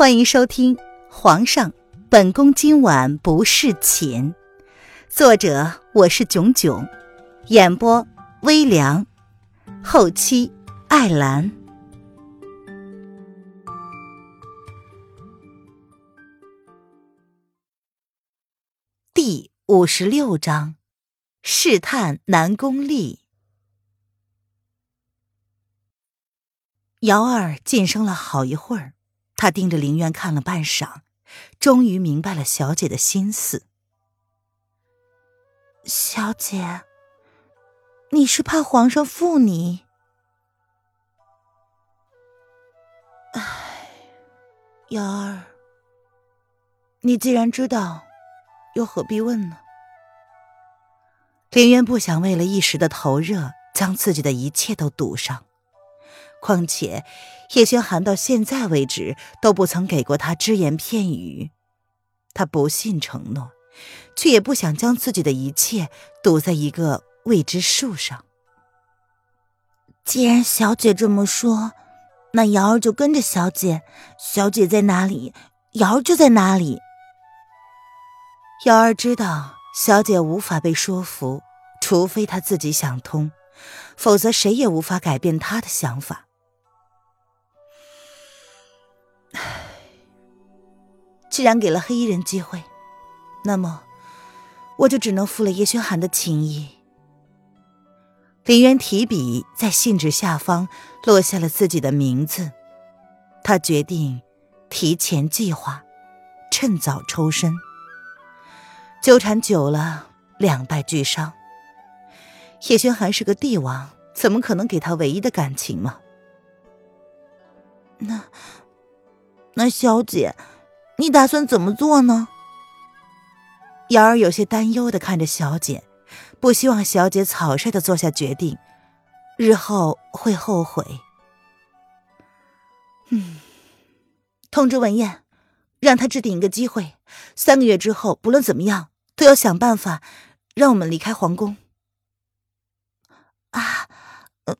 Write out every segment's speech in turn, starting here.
欢迎收听《皇上，本宫今晚不侍寝》，作者我是囧囧，演播微凉，后期艾兰。第五十六章，试探南宫丽。瑶儿晋升了好一会儿。他盯着林渊看了半晌，终于明白了小姐的心思。小姐，你是怕皇上负你？唉，瑶儿，你既然知道，又何必问呢？林渊不想为了一时的头热，将自己的一切都赌上。况且，叶轩寒到现在为止都不曾给过他只言片语，他不信承诺，却也不想将自己的一切赌在一个未知数上。既然小姐这么说，那瑶儿就跟着小姐，小姐在哪里，瑶儿就在哪里。瑶儿知道小姐无法被说服，除非她自己想通，否则谁也无法改变她的想法。既然给了黑衣人机会，那么我就只能负了叶轩寒的情谊。林渊提笔在信纸下方落下了自己的名字，他决定提前计划，趁早抽身。纠缠久了，两败俱伤。叶轩寒是个帝王，怎么可能给他唯一的感情吗？那。那小姐，你打算怎么做呢？瑶儿有些担忧的看着小姐，不希望小姐草率的做下决定，日后会后悔。嗯，通知文燕，让他制定一个机会，三个月之后，不论怎么样，都要想办法让我们离开皇宫。啊，呃，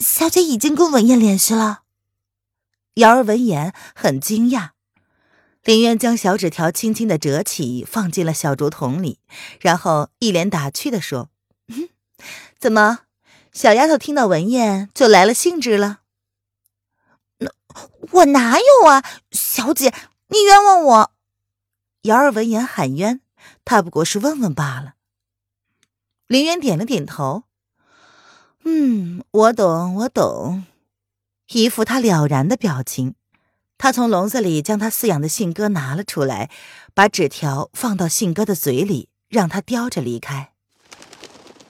小姐已经跟文燕联系了。瑶儿闻言很惊讶，林渊将小纸条轻轻的折起，放进了小竹筒里，然后一脸打趣的说：“怎么，小丫头听到文燕就来了兴致了？”“那我哪有啊，小姐，你冤枉我！”瑶儿闻言喊冤，他不过是问问罢了。林渊点了点头：“嗯，我懂，我懂。”一副他了然的表情，他从笼子里将他饲养的信鸽拿了出来，把纸条放到信鸽的嘴里，让它叼着离开。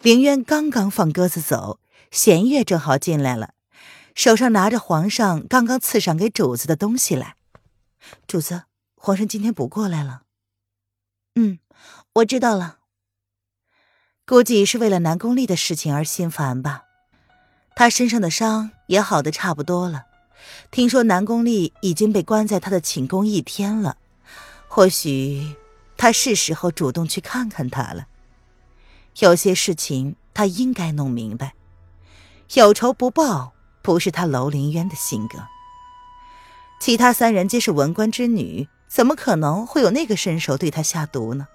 凌渊刚刚放鸽子走，弦月正好进来了，手上拿着皇上刚刚赐上给主子的东西来。主子，皇上今天不过来了。嗯，我知道了。估计是为了南宫丽的事情而心烦吧。他身上的伤也好的差不多了，听说南宫丽已经被关在他的寝宫一天了，或许他是时候主动去看看他了。有些事情他应该弄明白，有仇不报不是他楼凌渊的性格。其他三人皆是文官之女，怎么可能会有那个身手对他下毒呢？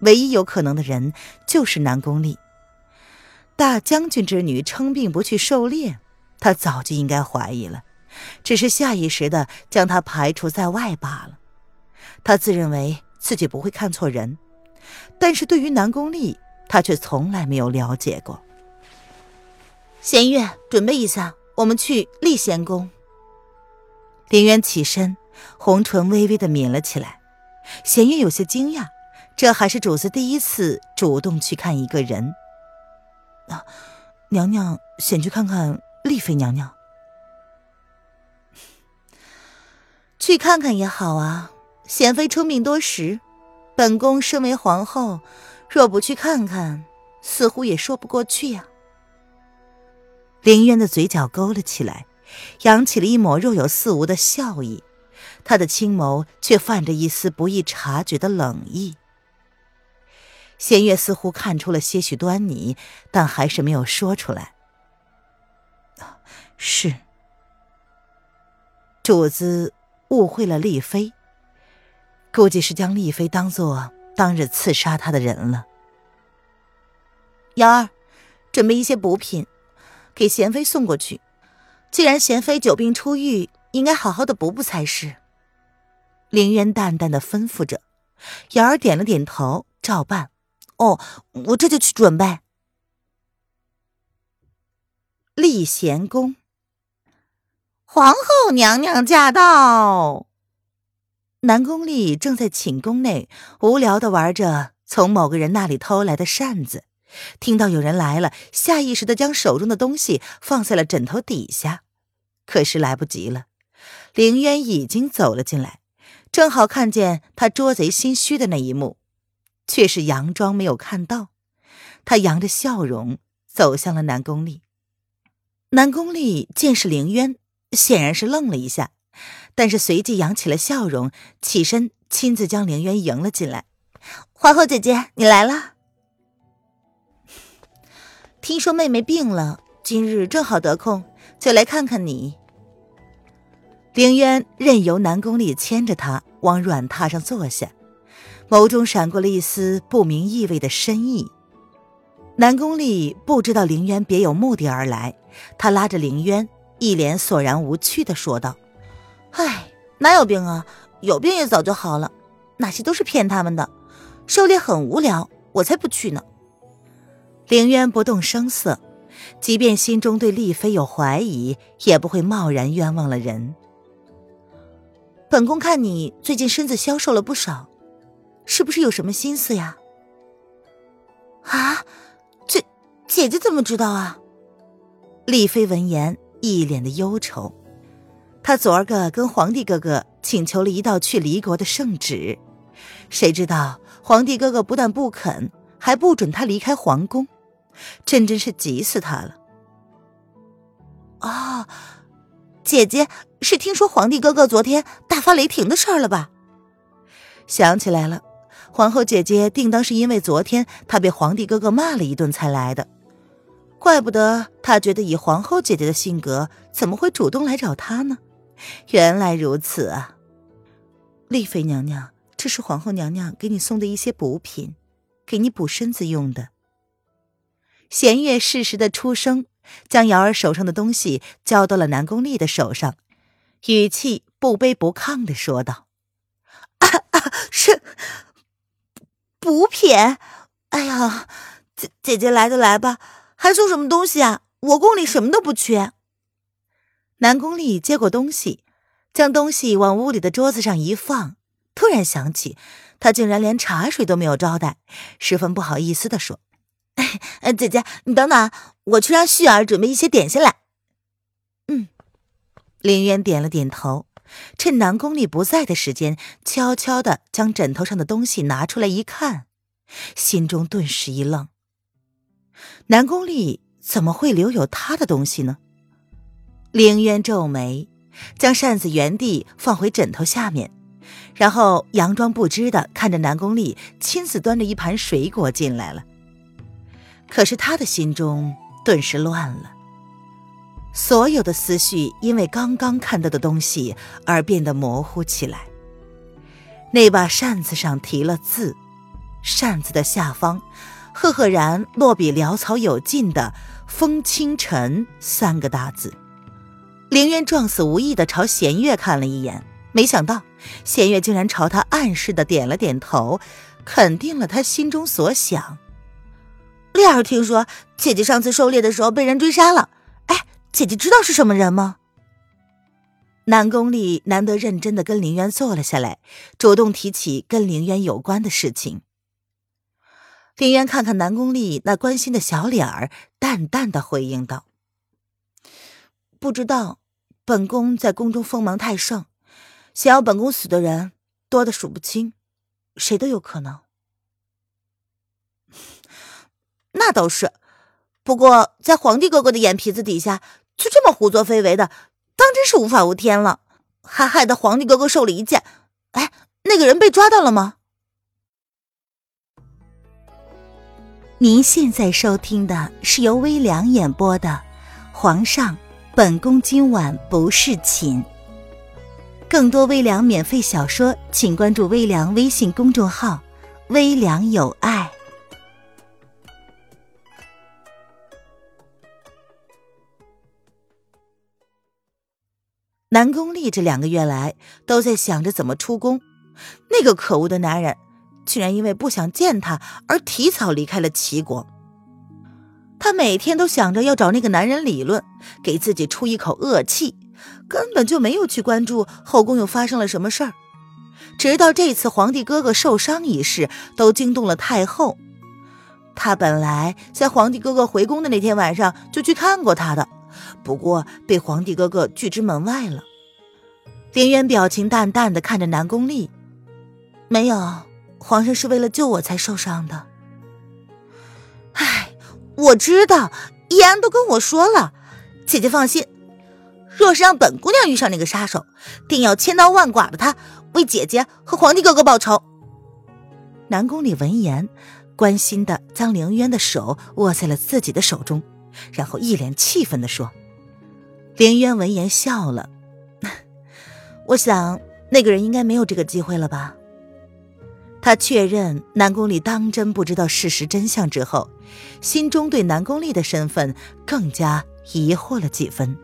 唯一有可能的人就是南宫丽。大将军之女称病不去狩猎，他早就应该怀疑了，只是下意识的将他排除在外罢了。他自认为自己不会看错人，但是对于南宫丽，他却从来没有了解过。弦月，准备一下，我们去丽贤宫。林渊起身，红唇微微的抿了起来。弦月有些惊讶，这还是主子第一次主动去看一个人。啊，娘娘先去看看丽妃娘娘，去看看也好啊。贤妃出命多时，本宫身为皇后，若不去看看，似乎也说不过去呀。凌渊的嘴角勾了起来，扬起了一抹若有似无的笑意，他的青眸却泛着一丝不易察觉的冷意。弦月似乎看出了些许端倪，但还是没有说出来。是主子误会了丽妃，估计是将丽妃当做当日刺杀他的人了。瑶儿，准备一些补品，给贤妃送过去。既然贤妃久病初愈，应该好好的补补才是。凌渊淡淡的吩咐着，瑶儿点了点头，照办。哦，我这就去准备。立贤宫，皇后娘娘驾到。南宫丽正在寝宫内无聊的玩着从某个人那里偷来的扇子。听到有人来了，下意识的将手中的东西放在了枕头底下，可是来不及了，凌渊已经走了进来，正好看见他捉贼心虚的那一幕，却是佯装没有看到。他扬着笑容走向了南宫丽。南宫丽见是凌渊，显然是愣了一下，但是随即扬起了笑容，起身亲自将凌渊迎了进来。皇后姐姐，你来了。听说妹妹病了，今日正好得空，就来看看你。凌渊任由南宫丽牵着他往软榻上坐下，眸中闪过了一丝不明意味的深意。南宫丽不知道凌渊别有目的而来，他拉着凌渊，一脸索然无趣的说道：“唉，哪有病啊？有病也早就好了，那些都是骗他们的。狩猎很无聊，我才不去呢。”凌渊不动声色，即便心中对丽妃有怀疑，也不会贸然冤枉了人。本宫看你最近身子消瘦了不少，是不是有什么心思呀？啊，这姐姐怎么知道啊？丽妃闻言，一脸的忧愁。他昨儿个跟皇帝哥哥请求了一道去离国的圣旨，谁知道皇帝哥哥不但不肯，还不准他离开皇宫。真真是急死他了！啊，姐姐是听说皇帝哥哥昨天大发雷霆的事儿了吧？想起来了，皇后姐姐定当是因为昨天她被皇帝哥哥骂了一顿才来的，怪不得她觉得以皇后姐姐的性格，怎么会主动来找她呢？原来如此啊！丽妃娘娘，这是皇后娘娘给你送的一些补品，给你补身子用的。弦月适时的出声，将瑶儿手上的东西交到了南宫丽的手上，语气不卑不亢的说道：“啊啊，是补品。哎呀，姐姐姐来就来吧，还送什么东西啊？我宫里什么都不缺。”南宫丽接过东西，将东西往屋里的桌子上一放，突然想起他竟然连茶水都没有招待，十分不好意思的说。哎，姐姐，你等等，我去让旭儿准备一些点心来。嗯，林渊点了点头，趁南宫丽不在的时间，悄悄的将枕头上的东西拿出来一看，心中顿时一愣。南宫丽怎么会留有他的东西呢？凌渊皱眉，将扇子原地放回枕头下面，然后佯装不知的看着南宫丽亲自端着一盘水果进来了。可是他的心中顿时乱了，所有的思绪因为刚刚看到的东西而变得模糊起来。那把扇子上题了字，扇子的下方赫赫然落笔潦草有劲的“风清晨”三个大字。凌渊撞死无意的朝弦月看了一眼，没想到弦月竟然朝他暗示的点了点头，肯定了他心中所想。丽儿听说姐姐上次狩猎的时候被人追杀了，哎，姐姐知道是什么人吗？南宫丽难得认真的跟林渊坐了下来，主动提起跟林渊有关的事情。林渊看看南宫丽那关心的小脸儿，淡淡的回应道：“不知道，本宫在宫中锋芒太盛，想要本宫死的人多的数不清，谁都有可能。”那倒是，不过在皇帝哥哥的眼皮子底下，就这么胡作非为的，当真是无法无天了，还害得皇帝哥哥受了一箭。哎，那个人被抓到了吗？您现在收听的是由微凉演播的《皇上，本宫今晚不侍寝》。更多微凉免费小说，请关注微凉微信公众号“微凉有爱”。南宫丽这两个月来都在想着怎么出宫，那个可恶的男人竟然因为不想见他而提早离开了齐国。他每天都想着要找那个男人理论，给自己出一口恶气。根本就没有去关注后宫又发生了什么事儿，直到这次皇帝哥哥受伤一事都惊动了太后。他本来在皇帝哥哥回宫的那天晚上就去看过他的，不过被皇帝哥哥拒之门外了。林渊表情淡淡的看着南宫丽，没有，皇上是为了救我才受伤的。唉，我知道，易安都跟我说了，姐姐放心。若是让本姑娘遇上那个杀手，定要千刀万剐的他，为姐姐和皇帝哥哥报仇。南宫里闻言，关心的将凌渊的手握在了自己的手中，然后一脸气愤的说：“凌渊闻言笑了，我想那个人应该没有这个机会了吧？”他确认南宫丽当真不知道事实真相之后，心中对南宫丽的身份更加疑惑了几分。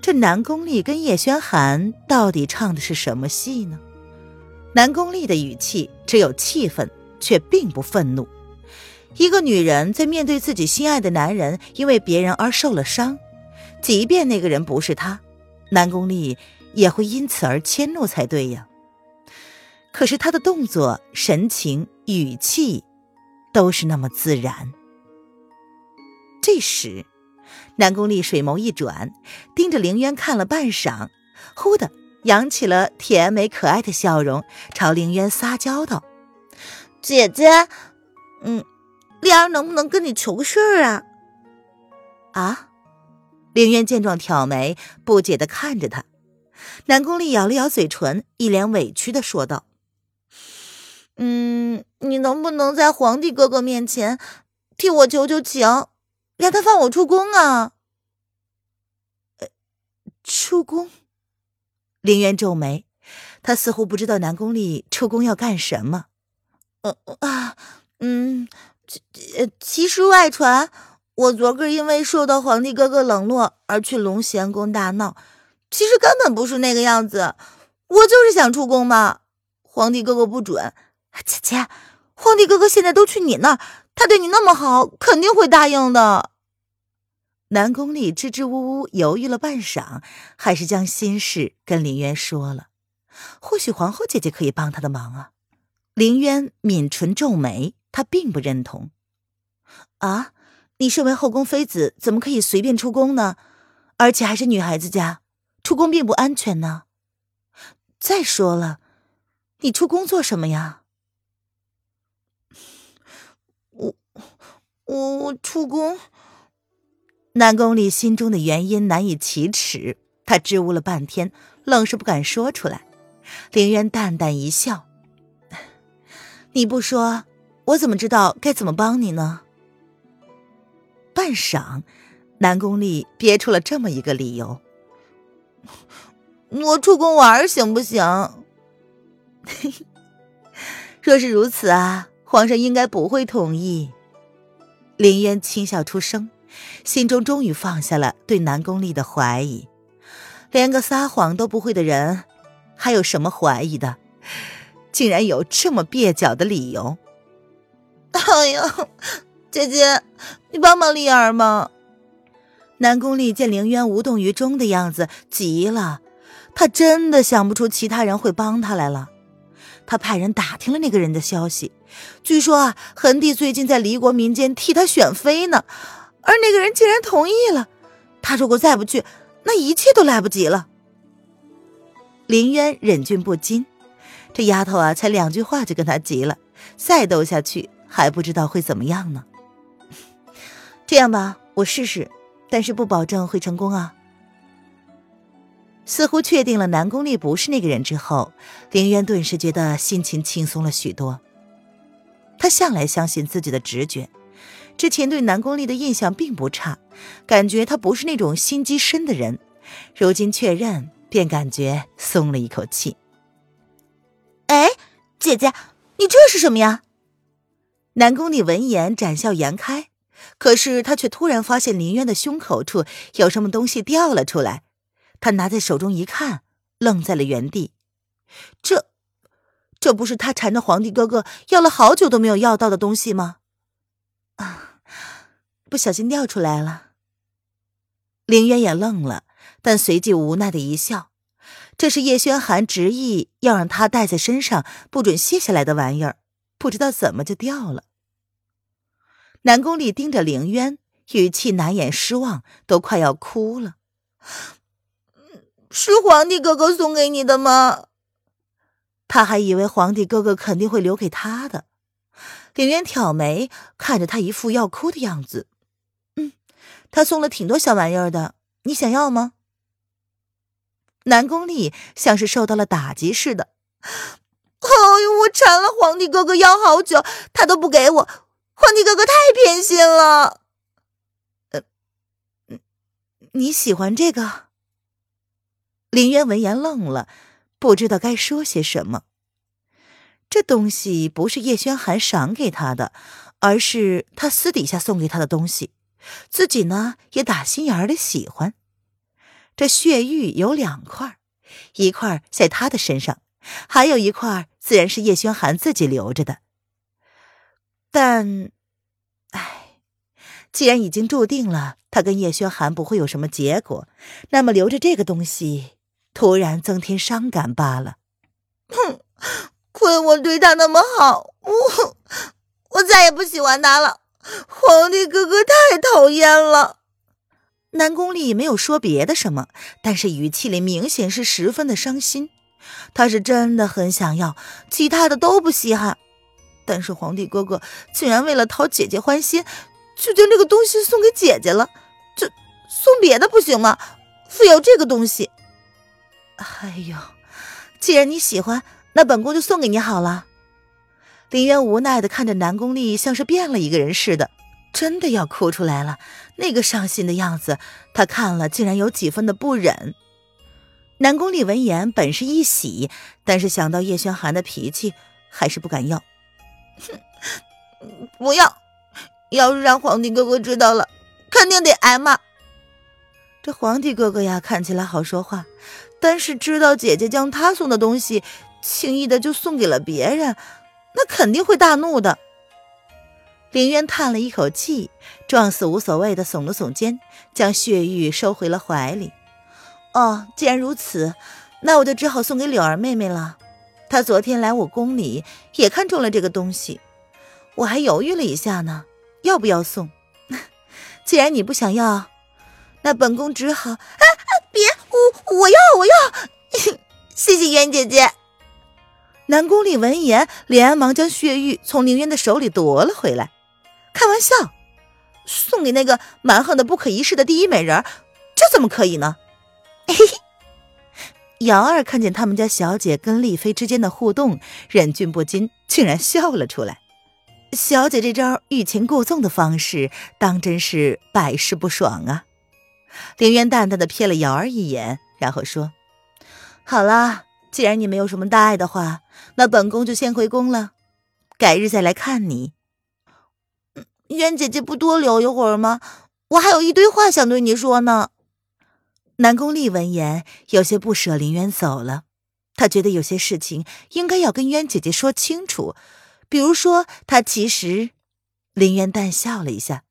这南宫丽跟叶轩寒到底唱的是什么戏呢？南宫丽的语气只有气愤，却并不愤怒。一个女人在面对自己心爱的男人因为别人而受了伤，即便那个人不是她，南宫丽也会因此而迁怒才对呀。可是他的动作、神情、语气，都是那么自然。这时。南宫丽水眸一转，盯着凌渊看了半晌，忽的扬起了甜美可爱的笑容，朝凌渊撒娇道：“姐姐，嗯，丽儿能不能跟你求个事儿啊？”啊！凌渊见状挑眉，不解的看着他。南宫丽咬了咬嘴唇，一脸委屈的说道：“嗯，你能不能在皇帝哥哥面前替我求求情？”让他放我出宫啊！出宫？林渊皱眉，他似乎不知道南宫丽出宫要干什么。呃啊，嗯，其实外传我昨个因为受到皇帝哥哥冷落而去龙贤宫大闹，其实根本不是那个样子，我就是想出宫嘛。皇帝哥哥不准，姐姐，皇帝哥哥现在都去你那儿。他对你那么好，肯定会答应的。南宫丽支支吾吾犹豫了半晌，还是将心事跟林渊说了。或许皇后姐姐可以帮他的忙啊。林渊抿唇皱眉，他并不认同。啊，你身为后宫妃子，怎么可以随便出宫呢？而且还是女孩子家，出宫并不安全呢。再说了，你出宫做什么呀？我出宫，南宫里心中的原因难以启齿，他支吾了半天，愣是不敢说出来。凌渊淡淡一笑：“ 你不说，我怎么知道该怎么帮你呢？”半晌，南宫丽憋出了这么一个理由：“我出宫玩行不行？” 若是如此啊，皇上应该不会同意。林渊轻笑出声，心中终于放下了对南宫丽的怀疑。连个撒谎都不会的人，还有什么怀疑的？竟然有这么蹩脚的理由！哎呀，姐姐，你帮帮丽儿嘛！南宫丽见凌渊无动于衷的样子，急了。他真的想不出其他人会帮他来了。他派人打听了那个人的消息，据说啊，恒帝最近在离国民间替他选妃呢，而那个人竟然同意了。他如果再不去，那一切都来不及了。林渊忍俊不禁，这丫头啊，才两句话就跟他急了，再斗下去还不知道会怎么样呢。这样吧，我试试，但是不保证会成功啊。似乎确定了南宫丽不是那个人之后，林渊顿时觉得心情轻松了许多。他向来相信自己的直觉，之前对南宫丽的印象并不差，感觉她不是那种心机深的人。如今确认，便感觉松了一口气。哎，姐姐，你这是什么呀？南宫里闻言展笑颜开，可是他却突然发现林渊的胸口处有什么东西掉了出来。他拿在手中一看，愣在了原地。这，这不是他缠着皇帝哥哥要了好久都没有要到的东西吗？啊，不小心掉出来了。凌渊也愣了，但随即无奈的一笑。这是叶轩寒执意要让他带在身上，不准卸下来的玩意儿，不知道怎么就掉了。南宫丽盯着凌渊，语气难掩失望，都快要哭了。是皇帝哥哥送给你的吗？他还以为皇帝哥哥肯定会留给他的。凌渊挑眉，看着他一副要哭的样子。嗯，他送了挺多小玩意儿的，你想要吗？南宫丽像是受到了打击似的。哎呦，我缠了皇帝哥哥要好久，他都不给我。皇帝哥哥太偏心了，呃，你喜欢这个？林渊闻言愣了，不知道该说些什么。这东西不是叶轩寒赏给他的，而是他私底下送给他的东西，自己呢也打心眼里喜欢。这血玉有两块，一块在他的身上，还有一块自然是叶轩寒自己留着的。但，唉，既然已经注定了他跟叶轩寒不会有什么结果，那么留着这个东西，突然增添伤感罢了。哼，亏我对他那么好，我我再也不喜欢他了。皇帝哥哥太讨厌了。南宫丽没有说别的什么，但是语气里明显是十分的伤心。他是真的很想要，其他的都不稀罕。但是皇帝哥哥竟然为了讨姐姐欢心，就将这个东西送给姐姐了。这送别的不行吗？非要这个东西？哎呦，既然你喜欢，那本宫就送给你好了。林渊无奈的看着南宫丽，像是变了一个人似的，真的要哭出来了。那个伤心的样子，他看了竟然有几分的不忍。南宫丽闻言本是一喜，但是想到叶轩寒的脾气，还是不敢要。哼，不要！要是让皇帝哥哥知道了，肯定得挨骂。这皇帝哥哥呀，看起来好说话，但是知道姐姐将他送的东西轻易的就送给了别人，那肯定会大怒的。林渊叹了一口气，撞死无所谓的耸了耸肩，将血玉收回了怀里。哦，既然如此，那我就只好送给柳儿妹妹了。她昨天来我宫里，也看中了这个东西，我还犹豫了一下呢，要不要送？既然你不想要，那本宫只好……啊！我要 我要！谢谢渊姐姐。南宫里闻言，连忙将血玉从凌渊的手里夺了回来。开玩笑，送给那个蛮横的不可一世的第一美人，这怎么可以呢？嘿嘿。瑶儿看见他们家小姐跟丽妃之间的互动，忍俊不禁，竟然笑了出来。小姐这招欲擒故纵的方式，当真是百试不爽啊！凌渊淡淡的瞥了瑶儿一眼，然后说：“好了，既然你没有什么大碍的话，那本宫就先回宫了，改日再来看你。”渊姐姐不多留一会儿吗？我还有一堆话想对你说呢。南宫丽闻言，有些不舍林渊走了。他觉得有些事情应该要跟渊姐姐说清楚，比如说，他其实……林渊淡笑了一下，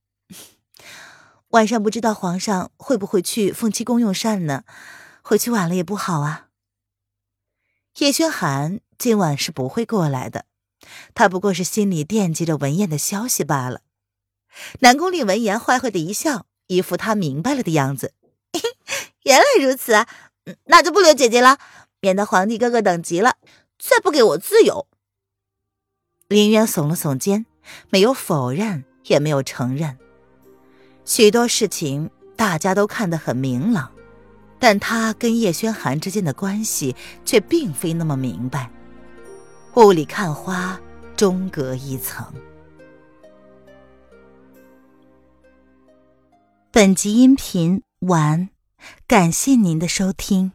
晚上不知道皇上会不会去凤栖宫用膳呢？回去晚了也不好啊。叶轩寒今晚是不会过来的，他不过是心里惦记着文燕的消息罢了。南宫令闻言，坏坏的一笑，一副他明白了的样子。原来如此啊，那就不留姐姐了，免得皇帝哥哥等急了，再不给我自由。林渊耸了耸肩，没有否认，也没有承认。许多事情大家都看得很明朗，但他跟叶轩寒之间的关系却并非那么明白。雾里看花，终隔一层。本集音频完。感谢您的收听。